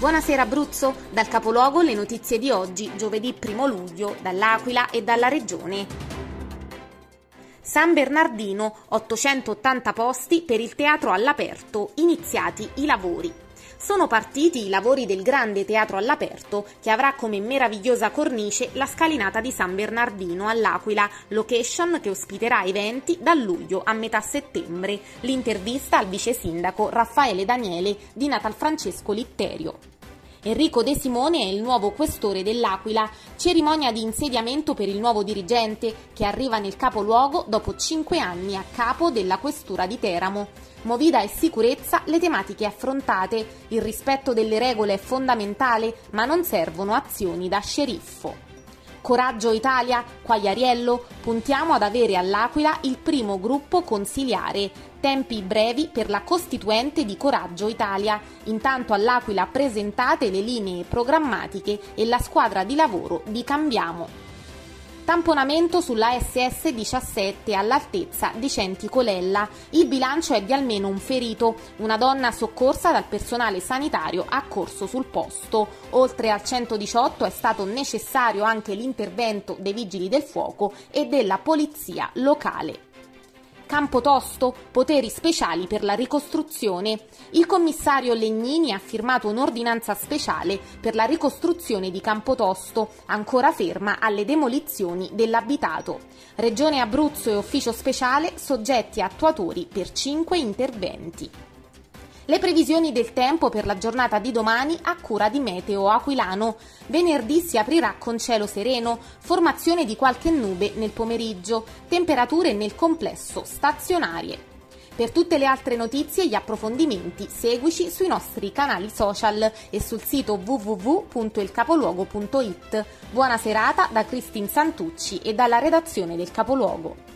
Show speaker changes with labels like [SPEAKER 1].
[SPEAKER 1] Buonasera Abruzzo, dal capoluogo le notizie di oggi, giovedì 1 luglio, dall'Aquila e dalla Regione. San Bernardino, 880 posti per il teatro all'aperto, iniziati i lavori. Sono partiti i lavori del grande teatro all'aperto che avrà come meravigliosa cornice la scalinata di San Bernardino all'Aquila, location che ospiterà eventi da luglio a metà settembre. L'intervista al vice sindaco Raffaele Daniele di Natal Francesco Litterio. Enrico De Simone è il nuovo questore dell'Aquila, cerimonia di insediamento per il nuovo dirigente che arriva nel capoluogo dopo cinque anni a capo della questura di Teramo. Movida e sicurezza le tematiche affrontate, il rispetto delle regole è fondamentale, ma non servono azioni da sceriffo. Coraggio Italia, Quagliariello, puntiamo ad avere all'Aquila il primo gruppo consiliare, tempi brevi per la costituente di Coraggio Italia. Intanto all'Aquila presentate le linee programmatiche e la squadra di lavoro di Cambiamo. Tamponamento sulla SS 17 all'altezza di Centicolella. Il bilancio è di almeno un ferito, una donna soccorsa dal personale sanitario accorso sul posto. Oltre al 118 è stato necessario anche l'intervento dei vigili del fuoco e della polizia locale. Campotosto, poteri speciali per la ricostruzione. Il commissario Legnini ha firmato un'ordinanza speciale per la ricostruzione di Campotosto, ancora ferma alle demolizioni dell'abitato. Regione Abruzzo e Ufficio Speciale soggetti attuatori per cinque interventi. Le previsioni del tempo per la giornata di domani a cura di Meteo Aquilano. Venerdì si aprirà con cielo sereno, formazione di qualche nube nel pomeriggio, temperature nel complesso stazionarie. Per tutte le altre notizie e gli approfondimenti seguici sui nostri canali social e sul sito www.ilcapoluogo.it. Buona serata da Cristin Santucci e dalla redazione del Capoluogo.